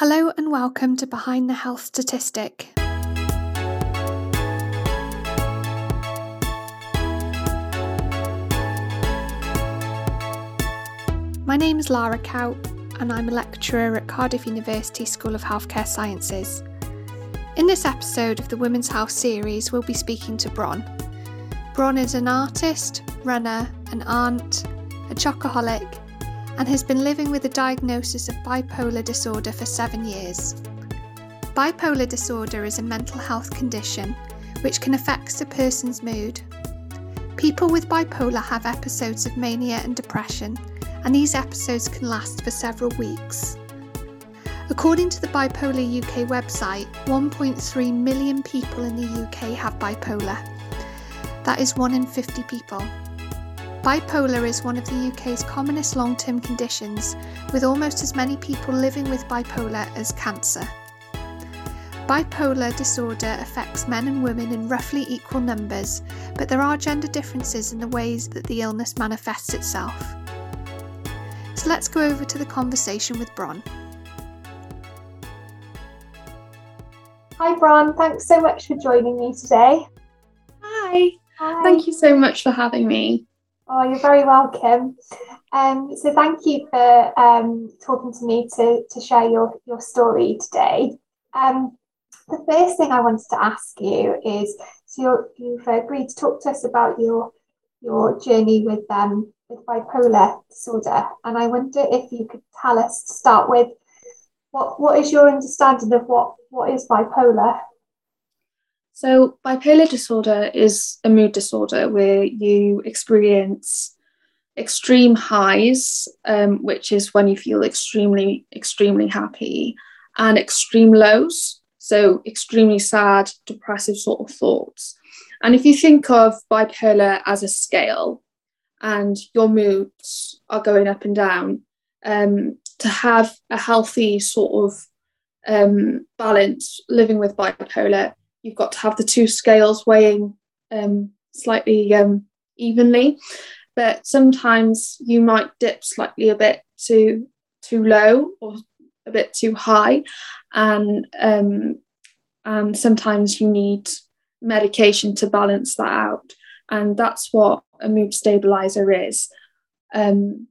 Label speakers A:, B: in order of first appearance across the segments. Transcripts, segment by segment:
A: Hello and welcome to Behind the Health Statistic. My name is Lara Cout and I'm a lecturer at Cardiff University School of Healthcare Sciences. In this episode of the Women's Health series, we'll be speaking to Bron. Bron is an artist, runner, an aunt, a chocoholic, and has been living with a diagnosis of bipolar disorder for seven years. Bipolar disorder is a mental health condition which can affect a person's mood. People with bipolar have episodes of mania and depression, and these episodes can last for several weeks. According to the Bipolar UK website, 1.3 million people in the UK have bipolar. That is 1 in 50 people. Bipolar is one of the UK's commonest long term conditions, with almost as many people living with bipolar as cancer. Bipolar disorder affects men and women in roughly equal numbers, but there are gender differences in the ways that the illness manifests itself. So let's go over to the conversation with Bron. Hi, Bron. Thanks so much for joining me today.
B: Hi. Hi. Thank you so much for having me.
A: Oh, you're very welcome. Um, so thank you for um, talking to me to, to share your, your story today. Um, the first thing I wanted to ask you is, so you have agreed to talk to us about your your journey with um, with bipolar disorder, and I wonder if you could tell us to start with what what is your understanding of what what is bipolar?
B: So, bipolar disorder is a mood disorder where you experience extreme highs, um, which is when you feel extremely, extremely happy, and extreme lows, so extremely sad, depressive sort of thoughts. And if you think of bipolar as a scale and your moods are going up and down, um, to have a healthy sort of um, balance living with bipolar, you've got to have the two scales weighing um, slightly um, evenly. But sometimes you might dip slightly a bit too too low or a bit too high, and um, and sometimes you need medication to balance that out, and that's what a mood stabilizer is. Um,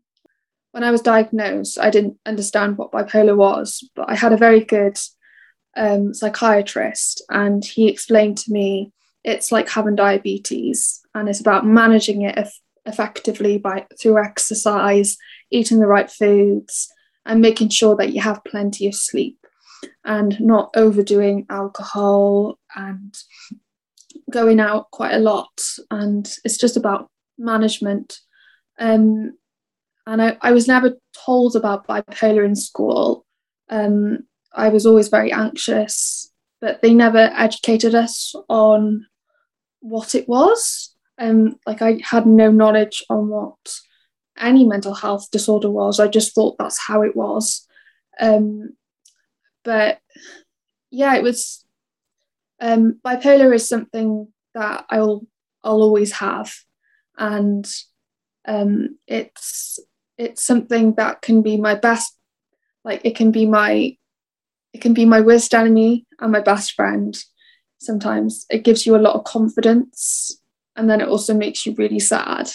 B: when I was diagnosed, I didn't understand what bipolar was, but I had a very good um, psychiatrist, and he explained to me it's like having diabetes, and it's about managing it eff- effectively by through exercise, eating the right foods, and making sure that you have plenty of sleep, and not overdoing alcohol and going out quite a lot. And it's just about management. Um, and I, I was never told about bipolar in school. Um, I was always very anxious, but they never educated us on what it was. Um, like I had no knowledge on what any mental health disorder was. I just thought that's how it was. Um, but yeah, it was. Um, bipolar is something that I'll I'll always have, and um, it's it's something that can be my best. Like it can be my it can be my worst enemy and my best friend sometimes. It gives you a lot of confidence and then it also makes you really sad.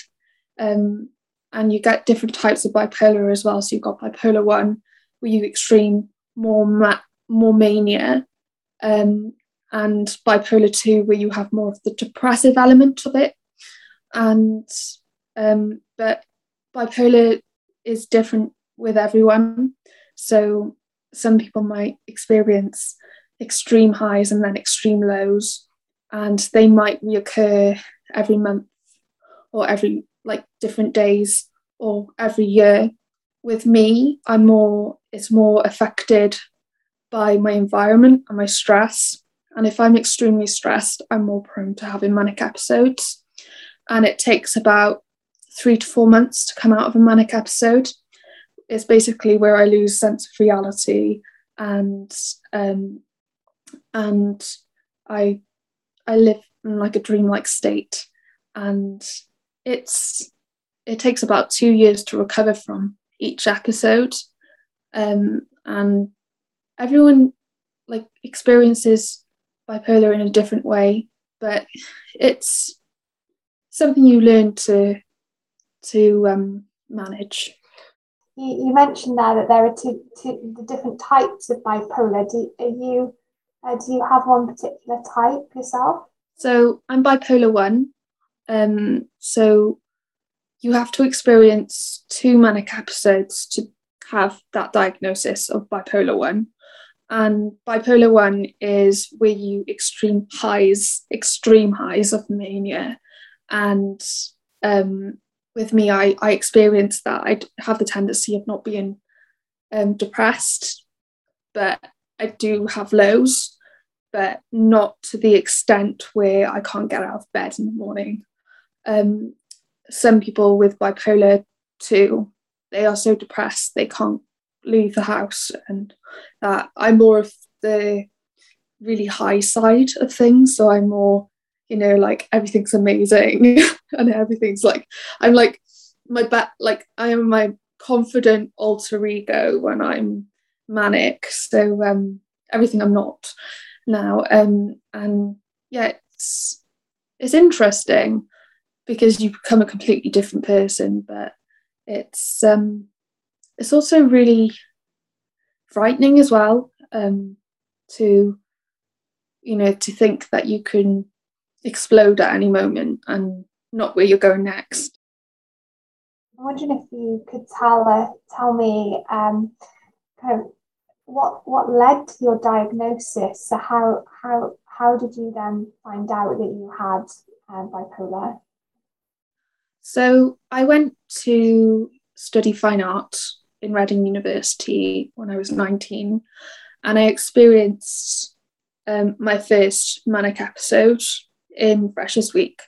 B: Um, and you get different types of bipolar as well. So you've got bipolar one where you extreme more ma- more mania um, and bipolar two where you have more of the depressive element of it. And um, but bipolar is different with everyone. So some people might experience extreme highs and then extreme lows, and they might reoccur every month or every like different days or every year. With me, I'm more it's more affected by my environment and my stress. And if I'm extremely stressed, I'm more prone to having manic episodes. And it takes about three to four months to come out of a manic episode it's basically where I lose sense of reality and um, and I I live in like a dreamlike state and it's it takes about two years to recover from each episode um, and everyone like experiences bipolar in a different way, but it's something you learn to to um, manage.
A: You, you, mentioned there that there are two, two the different types of bipolar. Do are you uh, do you have one particular type yourself?
B: So I'm bipolar one. Um, so you have to experience two manic episodes to have that diagnosis of bipolar one. And bipolar one is where you extreme highs, extreme highs of mania. And um, with me, I, I experienced that. I have the tendency of not being um, depressed, but I do have lows, but not to the extent where I can't get out of bed in the morning. Um, some people with bipolar 2, they are so depressed they can't leave the house, and that I'm more of the really high side of things. So I'm more, you know, like everything's amazing and everything's like I'm like my back like I am my confident alter ego when I'm manic. So um everything I'm not now. Um and yeah, it's it's interesting because you become a completely different person, but it's um it's also really frightening as well um to you know to think that you can explode at any moment and not where you're going next.
A: I'm wondering if you could tell uh, tell me um, kind of what what led to your diagnosis. So how how how did you then find out that you had uh, bipolar?
B: So I went to study fine art in Reading University when I was 19, and I experienced um, my first manic episode in Freshers Week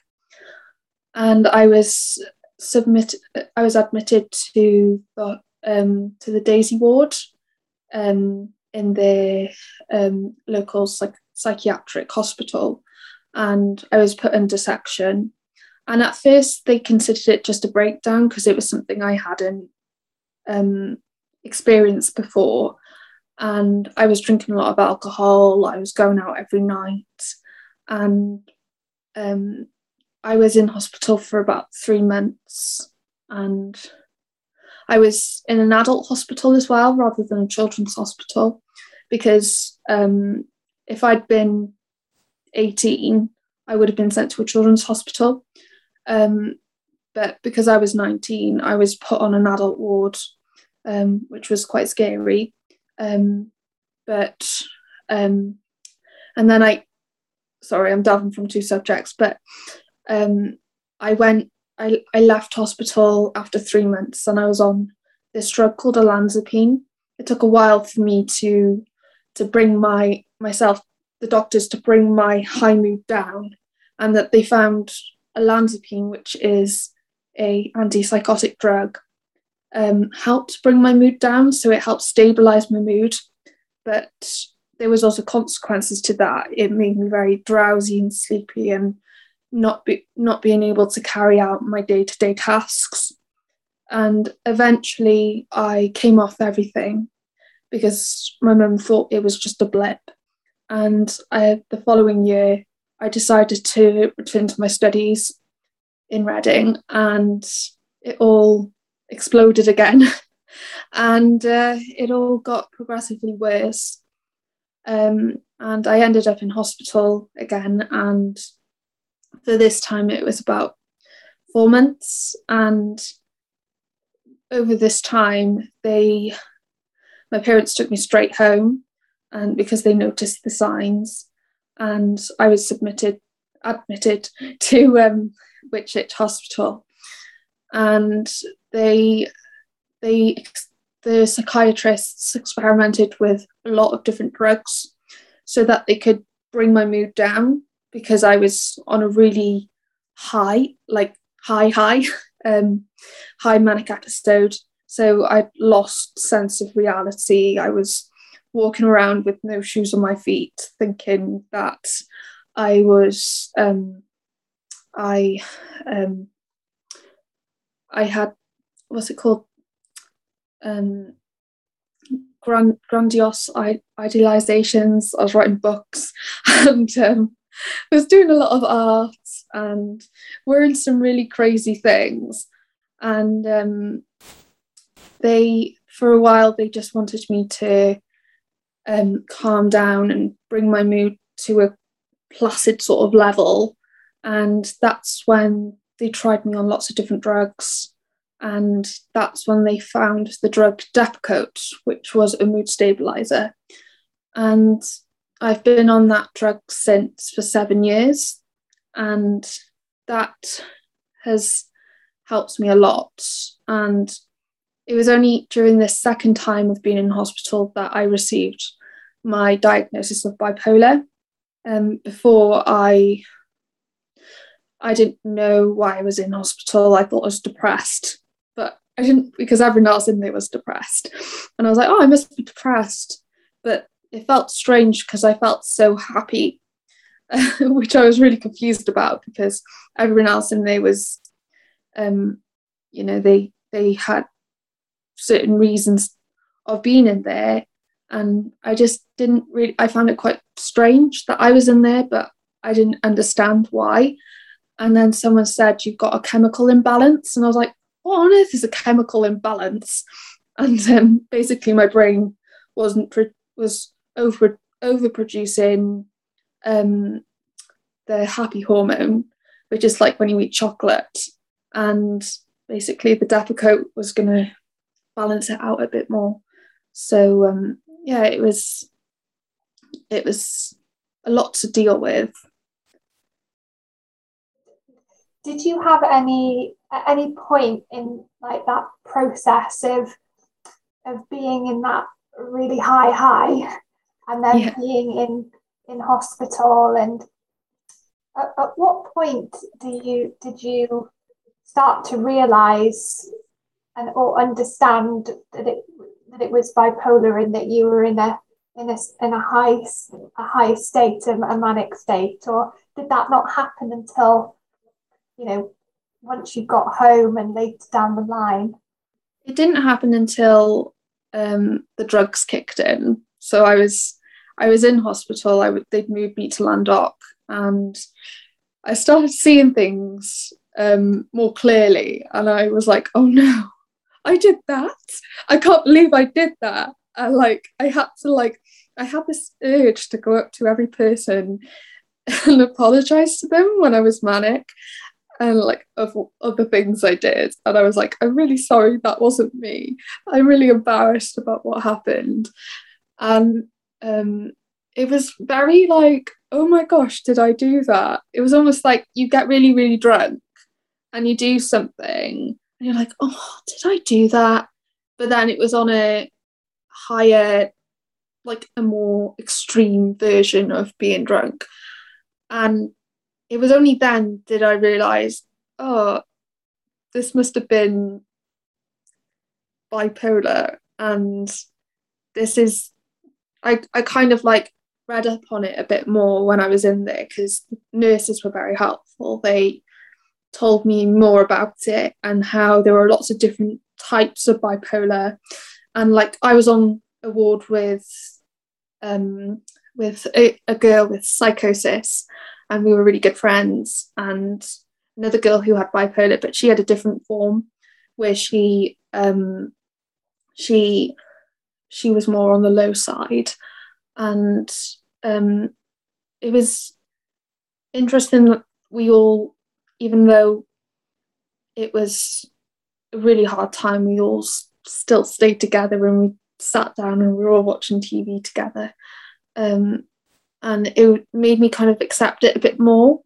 B: and I was submitted. I was admitted to the um, to the Daisy ward um, in the um, local psych- psychiatric hospital, and I was put under section. And at first, they considered it just a breakdown because it was something I hadn't um, experienced before. And I was drinking a lot of alcohol. I was going out every night, and um, I was in hospital for about three months and I was in an adult hospital as well rather than a children's hospital because um, if I'd been 18, I would have been sent to a children's hospital. Um, but because I was 19, I was put on an adult ward, um, which was quite scary. Um, but um, and then I, sorry, I'm delving from two subjects, but um, I went, I, I left hospital after three months and I was on this drug called olanzapine. It took a while for me to to bring my myself, the doctors to bring my high mood down, and that they found olanzapine, which is a antipsychotic drug, um, helped bring my mood down. So it helped stabilize my mood, but there was also consequences to that. It made me very drowsy and sleepy and not be not being able to carry out my day-to-day tasks. And eventually i came off everything because my mum thought it was just a blip. And I, the following year i decided to return to my studies in reading and it all exploded again. And uh, it all got progressively worse. Um, and i ended up in hospital again and for this time it was about four months and over this time they my parents took me straight home and because they noticed the signs and i was submitted admitted to um, Hospital. And they they the psychiatrists experimented with a lot of different drugs so that they could bring my mood down because I was on a really high, like high, high, um, high manic episode. So I lost sense of reality. I was walking around with no shoes on my feet, thinking that I was, um, I, um, I had, what's it called? Um, grand, grandiose idealizations. I was writing books and um, Was doing a lot of art and wearing some really crazy things. And um, they, for a while, they just wanted me to um, calm down and bring my mood to a placid sort of level. And that's when they tried me on lots of different drugs. And that's when they found the drug Depakote, which was a mood stabilizer. And I've been on that drug since for seven years. And that has helped me a lot. And it was only during this second time of being in hospital that I received my diagnosis of bipolar. Um, before I, I didn't know why I was in hospital. I thought I was depressed, but I didn't because everyone else in there was depressed, and I was like, oh, I must be depressed. But it felt strange because I felt so happy, which I was really confused about because everyone else in there was, um, you know, they they had certain reasons of being in there. And I just didn't really I found it quite strange that I was in there but I didn't understand why. And then someone said you've got a chemical imbalance. And I was like what on earth is a chemical imbalance? And um, basically my brain wasn't pro- was over overproducing um, the happy hormone which is like when you eat chocolate and basically the Depakote was going to balance it out a bit more so um, yeah, it was it was a lot to deal with.
A: Did you have any at any point in like that process of of being in that really high high and then yeah. being in in hospital and at, at what point do you did you start to realize and or understand that it that it was bipolar and that you were in a in a in a high a high state, a, a manic state, or did that not happen until you know once you got home and later down the line?
B: It didn't happen until um, the drugs kicked in. So I was I was in hospital. I would they'd moved me to Llandough, and I started seeing things um, more clearly, and I was like, oh no, I did that. I can't believe I did that. And like I had to like I had this urge to go up to every person and apologize to them when I was manic and like of other things I did. And I was like, I'm really sorry that wasn't me. I'm really embarrassed about what happened. And um it was very like, oh my gosh, did I do that? It was almost like you get really, really drunk and you do something and you're like, oh, did I do that? But then it was on a higher, like a more extreme version of being drunk. And it was only then did I realize, oh, this must have been bipolar. And this is, I, I kind of like read up on it a bit more when I was in there because nurses were very helpful. They told me more about it and how there were lots of different types of bipolar. And like I was on a ward with um, with a, a girl with psychosis, and we were really good friends. And another girl who had bipolar, but she had a different form where she um, she she was more on the low side, and um, it was interesting that we all even though it was a really hard time, we all still stayed together and we sat down and we were all watching TV together. Um, and it made me kind of accept it a bit more.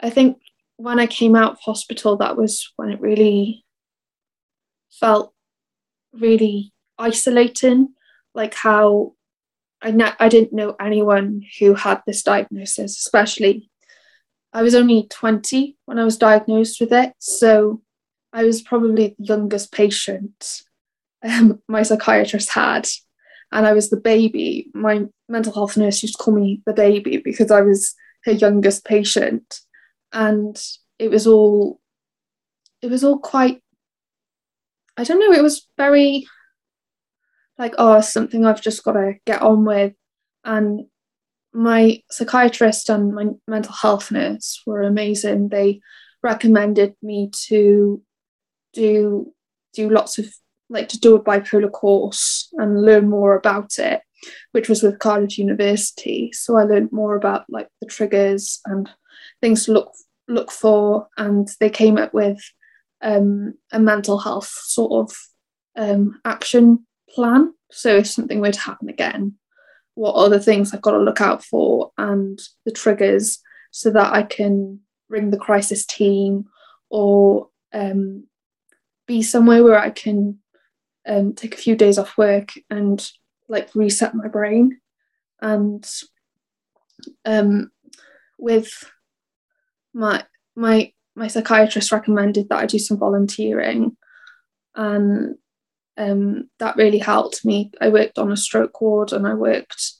B: I think when I came out of hospital, that was when it really felt really isolating, like how I, I didn't know anyone who had this diagnosis, especially I was only 20 when I was diagnosed with it. So I was probably the youngest patient um, my psychiatrist had. And I was the baby. My mental health nurse used to call me the baby because I was her youngest patient. And it was all, it was all quite, I don't know, it was very, like oh something I've just got to get on with. And my psychiatrist and my mental health nurse were amazing. They recommended me to do do lots of like to do a bipolar course and learn more about it which was with Cardiff University. So I learned more about like the triggers and things to look look for. And they came up with um, a mental health sort of um, action plan so if something were to happen again what the things I've got to look out for and the triggers so that I can ring the crisis team or um, be somewhere where I can um, take a few days off work and like reset my brain. And um, with my my my psychiatrist recommended that I do some volunteering, and um, that really helped me. I worked on a stroke ward and I worked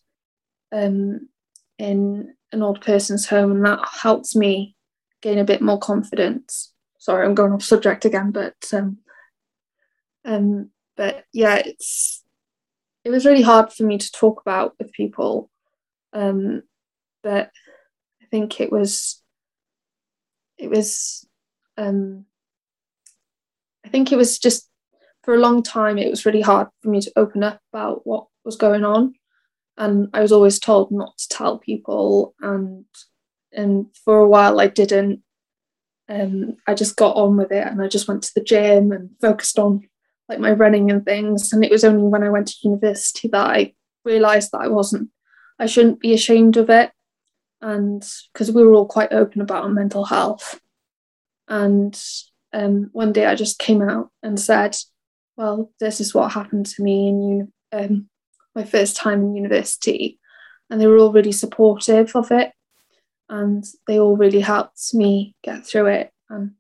B: um, in an old person's home, and that helped me gain a bit more confidence. Sorry, I'm going off subject again, but um, um, but yeah, it's it was really hard for me to talk about with people, um, but I think it was it was um, I think it was just for a long time it was really hard for me to open up about what was going on. And I was always told not to tell people. And and for a while I didn't. Um, I just got on with it and I just went to the gym and focused on like my running and things. And it was only when I went to university that I realized that I wasn't I shouldn't be ashamed of it. And because we were all quite open about our mental health. And um, one day I just came out and said well this is what happened to me in um, my first time in university. And they were all really supportive of it. And they all really helped me get through it. And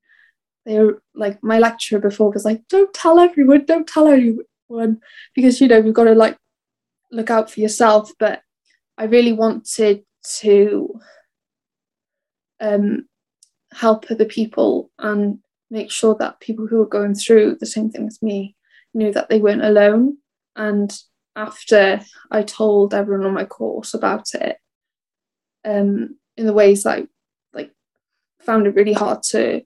B: they were like my lecturer before was like don't tell everyone don't tell anyone. Because you know you've got to like look out for yourself. But i really wanted to um, help other people and make sure that people who are going through the same thing as me knew that they weren't alone. And after I told everyone on my course about it, um, in the ways that I like found it really hard to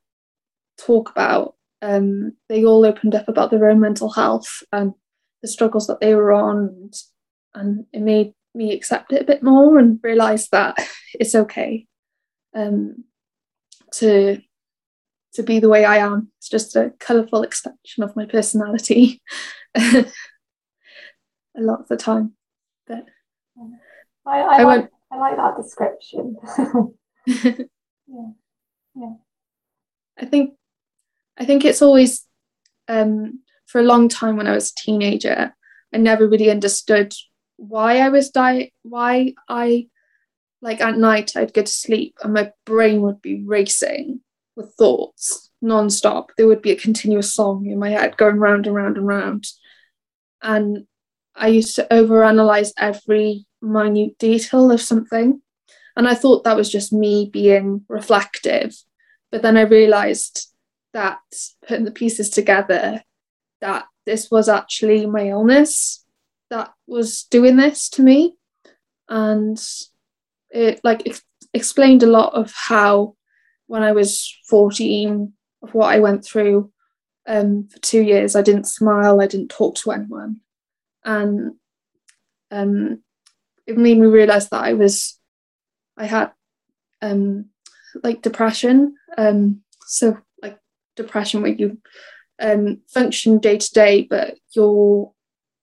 B: talk about, um, they all opened up about their own mental health and the struggles that they were on, and, it made me accept it a bit more and realize that it's okay um, to to be the way I am. It's just a colourful extension of my personality. a lot of the time. But
C: I, I, I like, I like that description. yeah.
B: Yeah. I think I think it's always um, for a long time when I was a teenager, I never really understood why I was dying, why I like at night I'd go to sleep and my brain would be racing with thoughts non-stop. There would be a continuous song in my head going round and round and round. And I used to overanalyze every minute detail of something. And I thought that was just me being reflective. But then I realized that putting the pieces together, that this was actually my illness that was doing this to me. And it like ex- explained a lot of how when I was 14 of what I went through um, for two years, I didn't smile, I didn't talk to anyone. And um, it made me realize that I was I had um, like depression um, so like depression where you um, function day to day but you're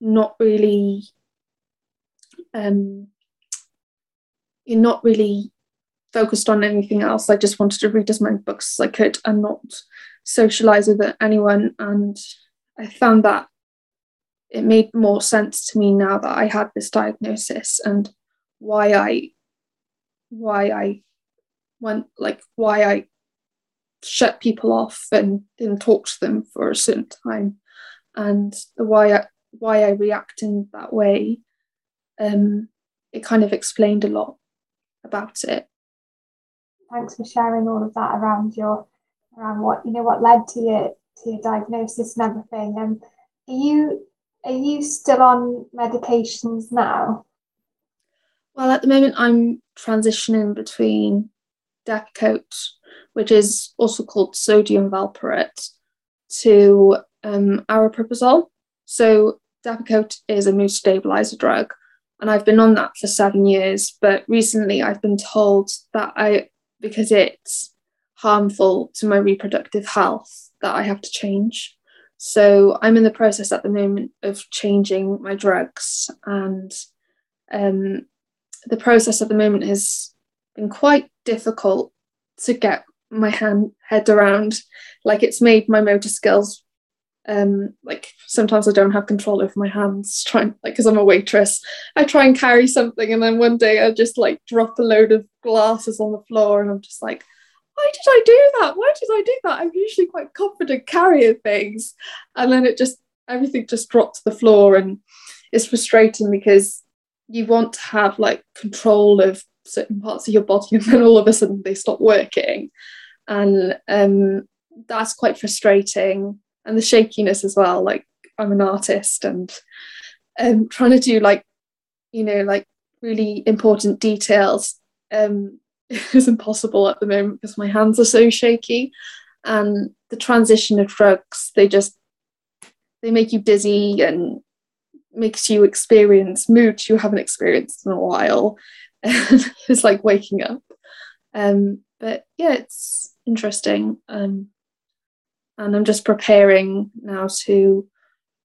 B: not really um, you're not really focused on anything else. I just wanted to read as many books as I could and not socialize with anyone. And I found that it made more sense to me now that I had this diagnosis and why I why I went like why I shut people off and didn't talk to them for a certain time. And why I why I react in that way um it kind of explained a lot about it
C: thanks for sharing all of that around your around what you know what led to your to your diagnosis and everything and are you are you still on medications now?
B: Well, at the moment, I'm transitioning between Depakote, which is also called sodium valproate, to um, aripiprazole. So Depakote is a mood stabilizer drug, and I've been on that for seven years. But recently, I've been told that I, because it's harmful to my reproductive health, that I have to change. So I'm in the process at the moment of changing my drugs, and um, the process at the moment has been quite difficult to get my hand head around. Like it's made my motor skills um like sometimes I don't have control over my hands trying like because I'm a waitress I try and carry something and then one day I just like drop a load of glasses on the floor and I'm just like why did I do that? Why did I do that? I'm usually quite confident carrying things. And then it just, everything just dropped to the floor and it's frustrating because you want to have like control of certain parts of your body and then all of a sudden they stop working. And um, that's quite frustrating. And the shakiness as well. Like I'm an artist and um, trying to do like, you know, like really important details um, is impossible at the moment because my hands are so shaky and the transition of drugs they just they make you dizzy and makes you experience moods you haven't experienced in a while it's like waking up um but yeah it's interesting um and i'm just preparing now to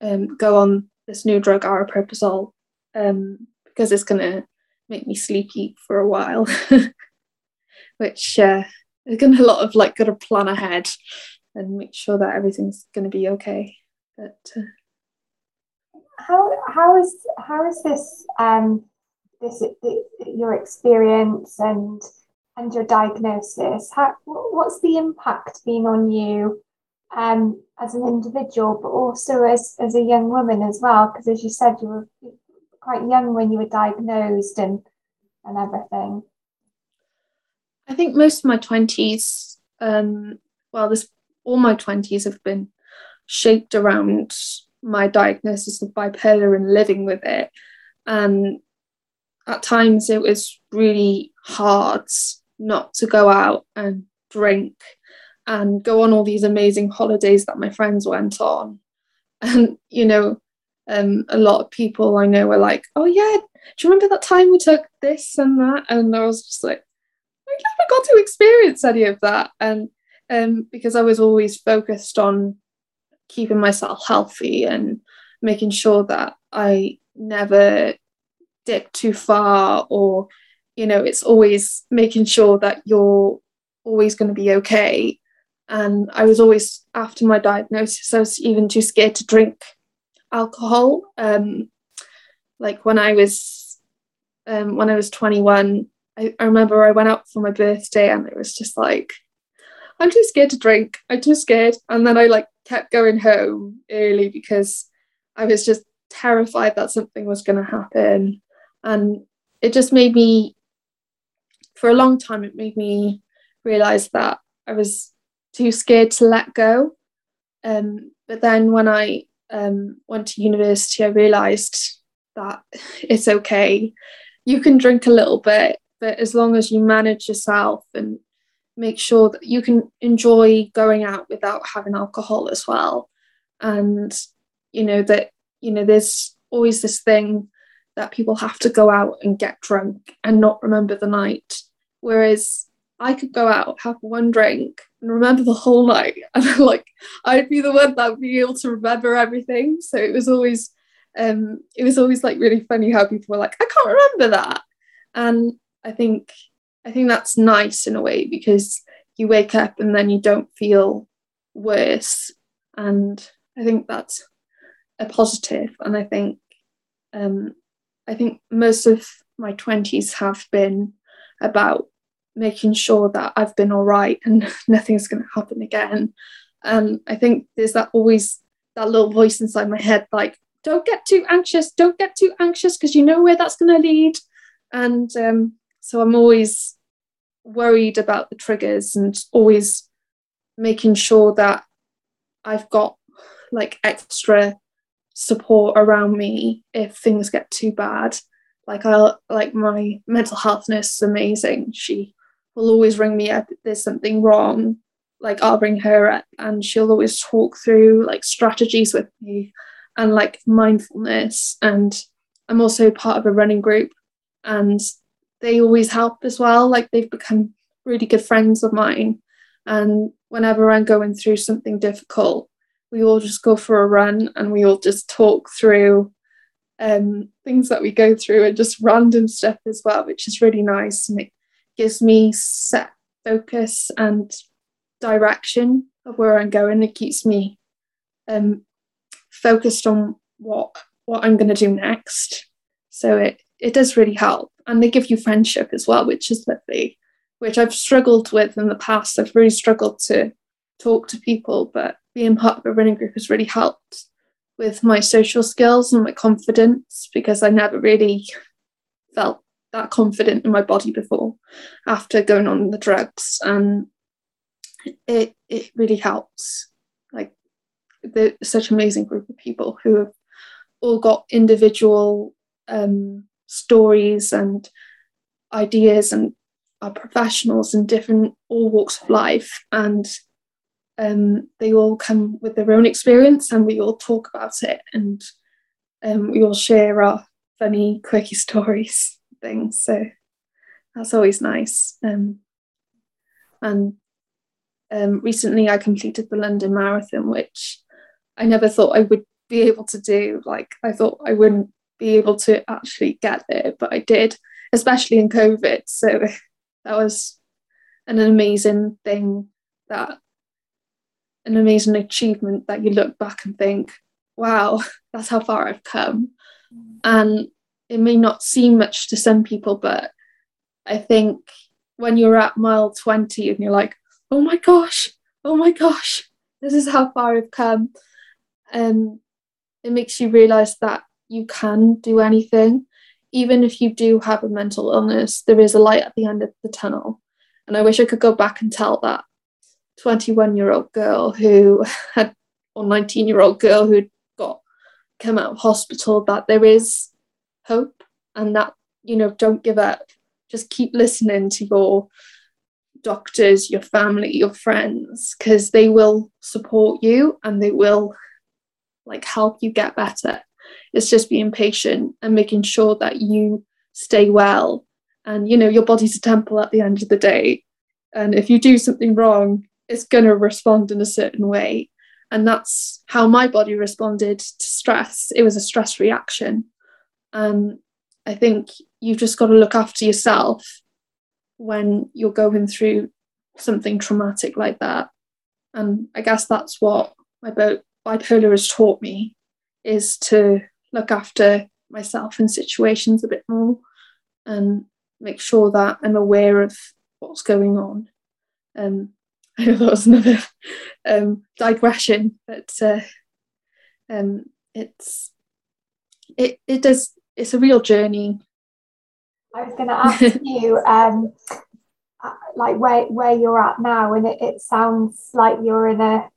B: um go on this new drug aripiprazole um because it's going to make me sleepy for a while which uh, is going to a lot of like got to plan ahead and make sure that everything's going to be okay. But uh,
C: how how is how is this um this your experience and and your diagnosis? How what's the impact been on you? Um, as an individual, but also as, as a young woman as well, because as you said, you were quite young when you were diagnosed and and everything.
B: I think most of my 20s, um, well, this all my 20s have been shaped around my diagnosis of bipolar and living with it. And at times it was really hard not to go out and drink and go on all these amazing holidays that my friends went on. And, you know, um, a lot of people I know were like, oh, yeah, do you remember that time we took this and that? And I was just like, I never got to experience any of that. And um, because I was always focused on keeping myself healthy and making sure that I never dip too far or you know it's always making sure that you're always going to be okay and I was always after my diagnosis I was even too scared to drink alcohol um like when I was um when I was 21 I, I remember I went out for my birthday and it was just like, I'm too scared to drink. I'm too scared. And then I like kept going home early because I was just terrified that something was going to happen. And it just made me, for a long time, it made me realize that I was too scared to let go. Um, but then when I um, went to university, I realized that it's okay. You can drink a little bit but as long as you manage yourself and make sure that you can enjoy going out without having alcohol as well and you know that you know there's always this thing that people have to go out and get drunk and not remember the night whereas I could go out, have one drink, and remember the whole night. And like I'd be the one that would be able to remember everything. So it was always um it was always like really funny how people were like, I can't remember that. And I think I think that's nice in a way because you wake up and then you don't feel worse. And I think that's a positive. And I think um, I think most of my 20s have been about making sure that I've been all right and nothing's going to happen again. And I think there's that always that little voice inside my head like, don't get too anxious, don't get too anxious because you know where that's going to lead. And um, so I'm always worried about the triggers and always making sure that I've got like extra support around me if things get too bad. Like I like my mental health nurse is amazing. She will always ring me up if there's something wrong. Like I'll bring her up and she'll always talk through like strategies with me and like mindfulness. And I'm also part of a running group and they always help as well. Like they've become really good friends of mine. And whenever I'm going through something difficult, we all just go for a run and we all just talk through um, things that we go through and just random stuff as well, which is really nice. And it gives me set focus and direction of where I'm going. It keeps me um, focused on what what I'm going to do next. So it it does really help, and they give you friendship as well, which is lovely. Which I've struggled with in the past. I've really struggled to talk to people, but being part of a running group has really helped with my social skills and my confidence because I never really felt that confident in my body before after going on the drugs and it it really helps. Like they're such an amazing group of people who have all got individual um, stories and ideas and are professionals in different all walks of life and um, they all come with their own experience and we all talk about it and um, we all share our funny, quirky stories, things. So that's always nice. Um, and um, recently I completed the London Marathon, which I never thought I would be able to do. Like I thought I wouldn't be able to actually get there, but I did, especially in COVID. So that was an amazing thing that an amazing achievement that you look back and think, wow, that's how far I've come. And it may not seem much to some people, but I think when you're at mile 20 and you're like, oh my gosh, oh my gosh, this is how far I've come. Um, it makes you realize that you can do anything. Even if you do have a mental illness, there is a light at the end of the tunnel. And I wish I could go back and tell that 21 year old girl who had, or 19 year old girl who'd got come out of hospital that there is hope and that, you know, don't give up. Just keep listening to your doctors, your family, your friends, because they will support you and they will like help you get better. It's just being patient and making sure that you stay well. And you know, your body's a temple at the end of the day. And if you do something wrong, it's going to respond in a certain way. And that's how my body responded to stress. It was a stress reaction. And I think you've just got to look after yourself when you're going through something traumatic like that. And I guess that's what my bipolar has taught me is to look after myself in situations a bit more and make sure that I'm aware of what's going on. Um, I know that was another um, digression, but uh, um, it's it it does it's a real journey.
C: I was going to ask you, um, uh, like where where you're at now, and it, it sounds like you're in a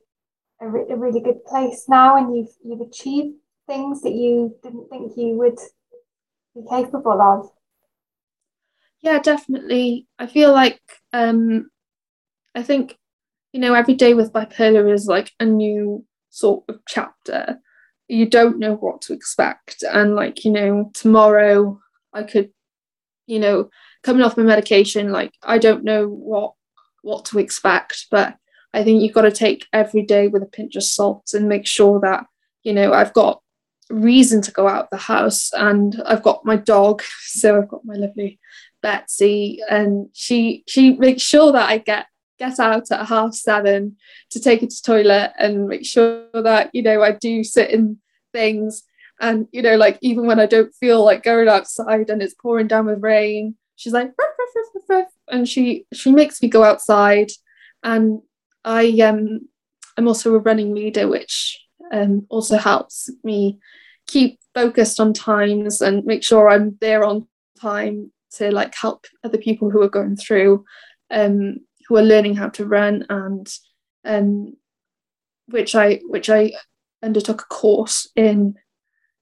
C: a, re- a really good place now, and you've you've achieved things that you didn't think you would be capable of.
B: Yeah, definitely. I feel like um, I think you know, every day with bipolar is like a new sort of chapter. You don't know what to expect. And like, you know, tomorrow I could, you know, coming off my medication, like I don't know what what to expect, but I think you've got to take every day with a pinch of salt and make sure that, you know, I've got reason to go out of the house and I've got my dog. So I've got my lovely Betsy and she she makes sure that I get get out at half seven to take it to toilet and make sure that you know I do sit in things. And you know like even when I don't feel like going outside and it's pouring down with rain she's like ruff, ruff, ruff, and she she makes me go outside. And I um I'm also a running leader which um also helps me keep focused on times and make sure I'm there on time to like help other people who are going through um who are learning how to run and um, which I which I undertook a course in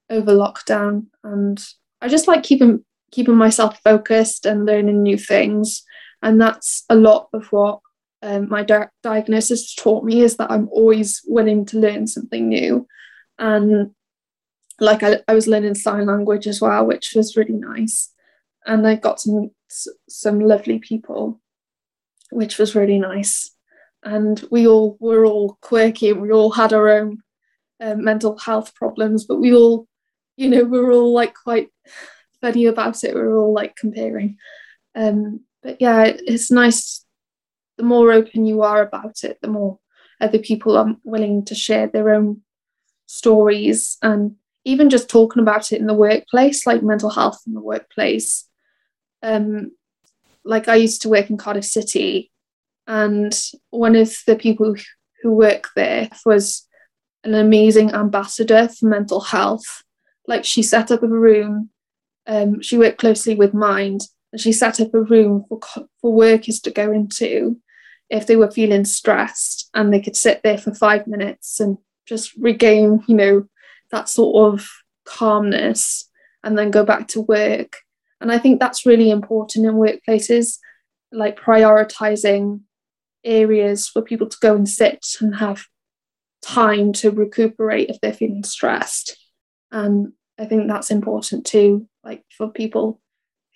B: over lockdown, and I just like keeping keeping myself focused and learning new things, and that's a lot of what um, my di- diagnosis taught me is that I'm always willing to learn something new, and like I, I was learning sign language as well, which was really nice, and I got to meet some lovely people, which was really nice. And we all were all quirky we all had our own um, mental health problems but we all you know we were all like quite funny about it. We were all like comparing. Um, but yeah it's nice the more open you are about it the more other people are willing to share their own stories and even just talking about it in the workplace like mental health in the workplace. Um, like i used to work in cardiff city and one of the people who work there was an amazing ambassador for mental health. Like she set up a room, um, she worked closely with Mind, and she set up a room for, for workers to go into if they were feeling stressed and they could sit there for five minutes and just regain, you know, that sort of calmness and then go back to work. And I think that's really important in workplaces, like prioritizing areas for people to go and sit and have time to recuperate if they're feeling stressed. And I think that's important too, like for people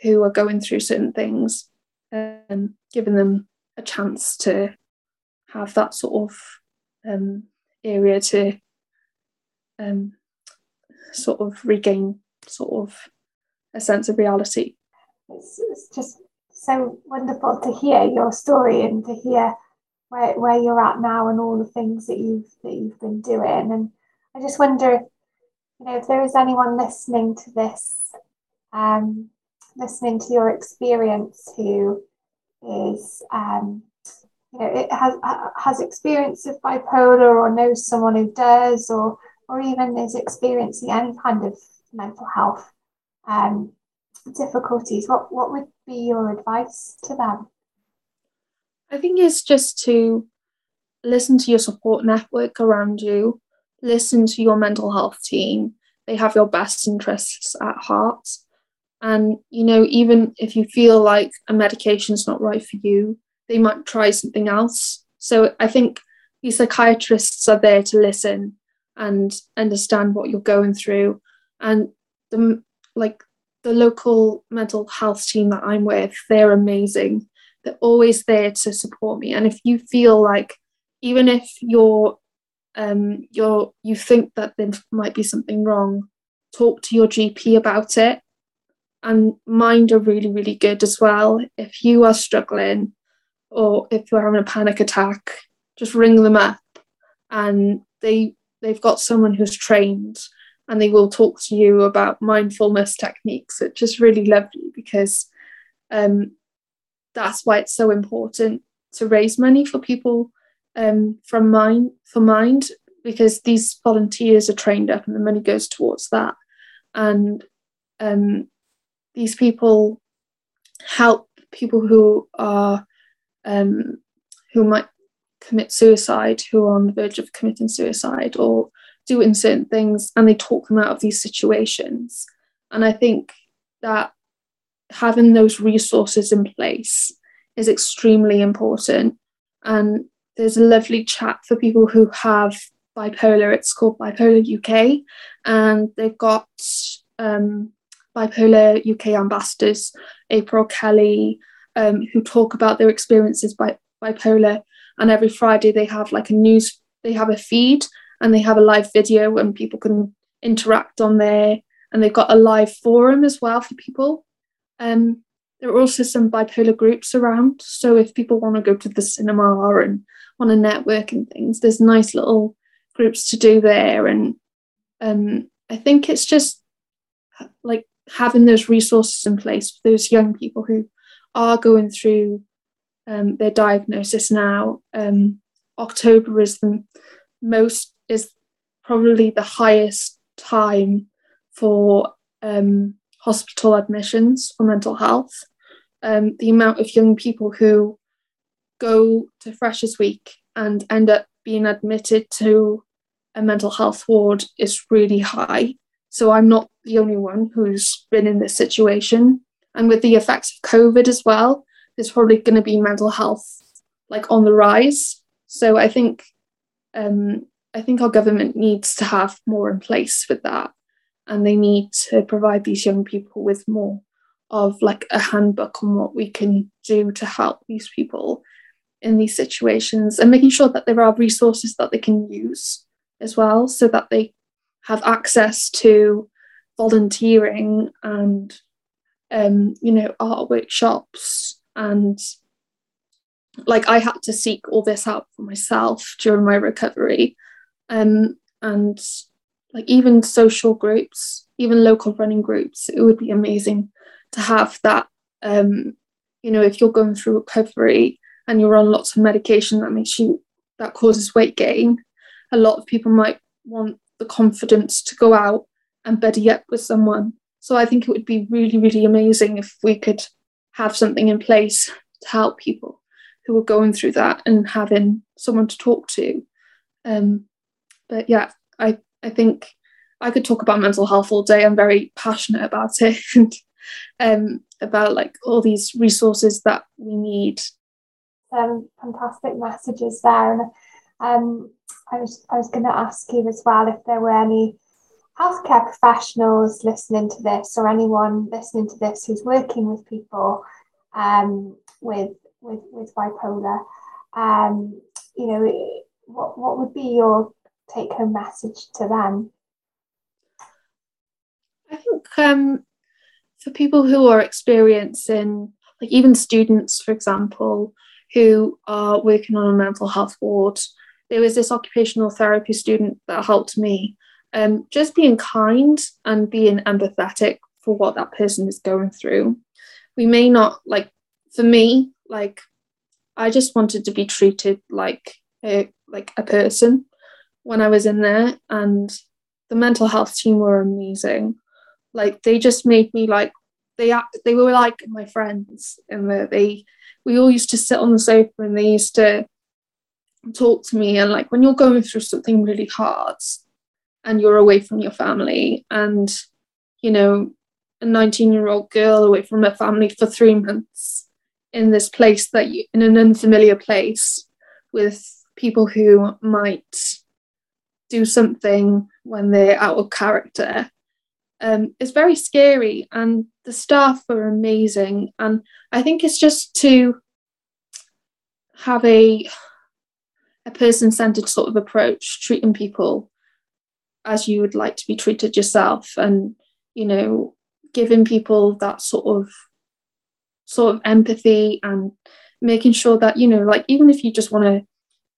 B: who are going through certain things and giving them a chance to have that sort of um, area to um, sort of regain sort of a sense of reality.
C: It's, it's just so wonderful to hear your story and to hear where, where you're at now and all the things that you've that you've been doing. And I just wonder, you know, if there is anyone listening to this, um, listening to your experience who is um, you know, it has has experience of bipolar or knows someone who does or or even is experiencing any kind of mental health um, difficulties, what, what would be your advice to them?
B: I think it's just to listen to your support network around you, listen to your mental health team. They have your best interests at heart. And, you know, even if you feel like a medication is not right for you, they might try something else. So I think these psychiatrists are there to listen and understand what you're going through. And the like the local mental health team that I'm with, they're amazing. They're always there to support me. And if you feel like, even if you're, um, you're, you think that there might be something wrong, talk to your GP about it. And mind are really, really good as well. If you are struggling or if you're having a panic attack, just ring them up and they they've got someone who's trained and they will talk to you about mindfulness techniques, which is really lovely because um, that's why it's so important to raise money for people um, from mind for mind because these volunteers are trained up and the money goes towards that. And um, these people help people who are um, who might commit suicide who are on the verge of committing suicide or doing certain things and they talk them out of these situations. And I think that having those resources in place is extremely important. And there's a lovely chat for people who have bipolar. It's called Bipolar UK, and they've got um, Bipolar UK ambassadors, April Kelly, um, who talk about their experiences by bipolar. And every Friday they have like a news, they have a feed and they have a live video and people can interact on there. And they've got a live forum as well for people. Um, there are also some bipolar groups around. So if people want to go to the cinema and want to network and things there's nice little groups to do there. And um, i think it's just like having those resources in place for those young people who are going through um, their diagnosis now. Um, october is the most is probably the highest time for um, hospital admissions for mental health. Um, the amount of young people who go to Freshers Week and end up being admitted to a mental health ward is really high. so I'm not the only one who's been in this situation. And with the effects of COVID as well, there's probably going to be mental health like on the rise. So I think um, I think our government needs to have more in place with that, and they need to provide these young people with more of like a handbook on what we can do to help these people in these situations and making sure that there are resources that they can use as well so that they have access to volunteering and um, you know art workshops. And like I had to seek all this out for myself during my recovery um, and like even social groups even local running groups it would be amazing to have that um, you know if you're going through recovery and you're on lots of medication that makes you that causes weight gain a lot of people might want the confidence to go out and better yet with someone. So i think it would be really really amazing if we could have something in place to help people who are going through that and having someone to talk to. Um, but yeah i i think i could talk about mental health all day i'm very passionate about it and um, about like all these resources that we need.
C: Um, fantastic messages there, and um, I was I was going to ask you as well if there were any healthcare professionals listening to this or anyone listening to this who's working with people um, with with with bipolar. Um, you know, what what would be your take home message to them?
B: I think um, for people who are experiencing, like even students, for example, who are working on a mental health ward, there was this occupational therapy student that helped me. Um, just being kind and being empathetic for what that person is going through. We may not like, for me, like, I just wanted to be treated like a like a person when I was in there, and the mental health team were amazing. Like they just made me like they they were like my friends and the, they we all used to sit on the sofa and they used to talk to me. And like when you're going through something really hard and you're away from your family and you know a 19 year old girl away from her family for three months in this place that you in an unfamiliar place with people who might do something when they're out of character um, it's very scary and the staff are amazing and i think it's just to have a a person-centered sort of approach treating people as you would like to be treated yourself and you know giving people that sort of sort of empathy and making sure that you know like even if you just want to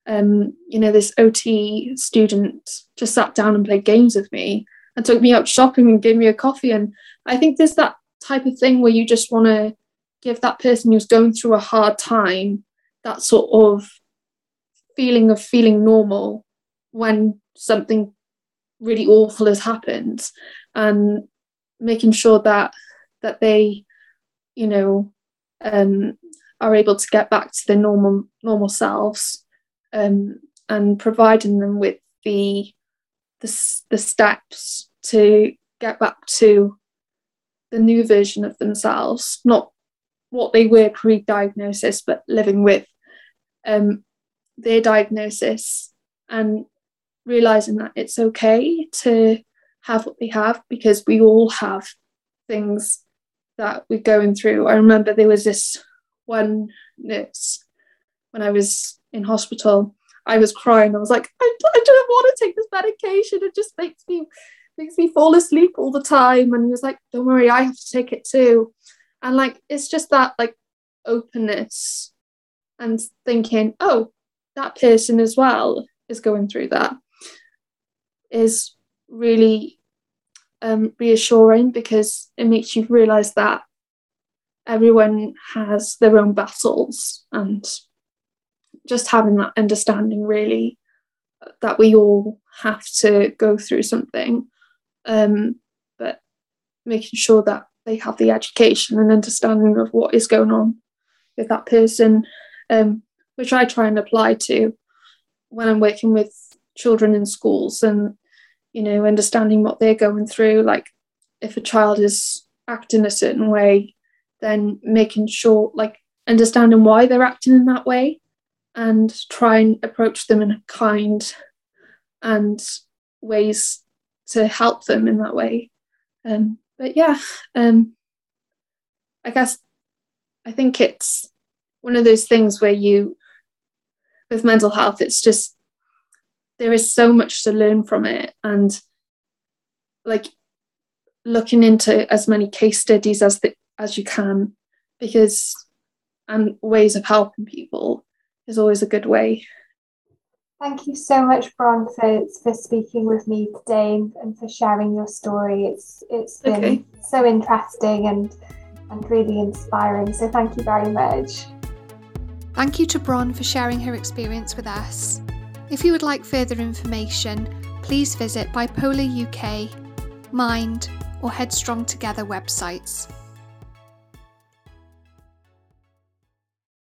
B: um you know this ot student just sat down and played games with me and took me out shopping and gave me a coffee. And I think there's that type of thing where you just want to give that person who's going through a hard time that sort of feeling of feeling normal when something really awful has happened and making sure that that they you know um, are able to get back to their normal normal selves um, and providing them with the the, the steps to get back to the new version of themselves, not what they were pre diagnosis, but living with um, their diagnosis and realizing that it's okay to have what they have because we all have things that we're going through. I remember there was this one nurse when I was in hospital I was crying. I was like, I, I don't want to take this medication. It just makes me makes me fall asleep all the time. And he was like, Don't worry, I have to take it too. And like it's just that like openness and thinking, oh, that person as well is going through that is really um, reassuring because it makes you realize that everyone has their own battles and just having that understanding really that we all have to go through something um, but making sure that they have the education and understanding of what is going on with that person um, which i try and apply to when i'm working with children in schools and you know, understanding what they're going through. Like if a child is acting a certain way, then making sure, like, understanding why they're acting in that way and try and approach them in a kind and ways to help them in that way. Um, but yeah, um, I guess I think it's one of those things where you, with mental health, it's just there is so much to learn from it, and like looking into as many case studies as the, as you can, because and ways of helping people is always a good way.
C: Thank you so much, Bron, for, for speaking with me today and, and for sharing your story. It's it's been okay. so interesting and and really inspiring. So thank you very much.
A: Thank you to Bron for sharing her experience with us. If you would like further information, please visit Bipolar UK, Mind, or Headstrong Together websites.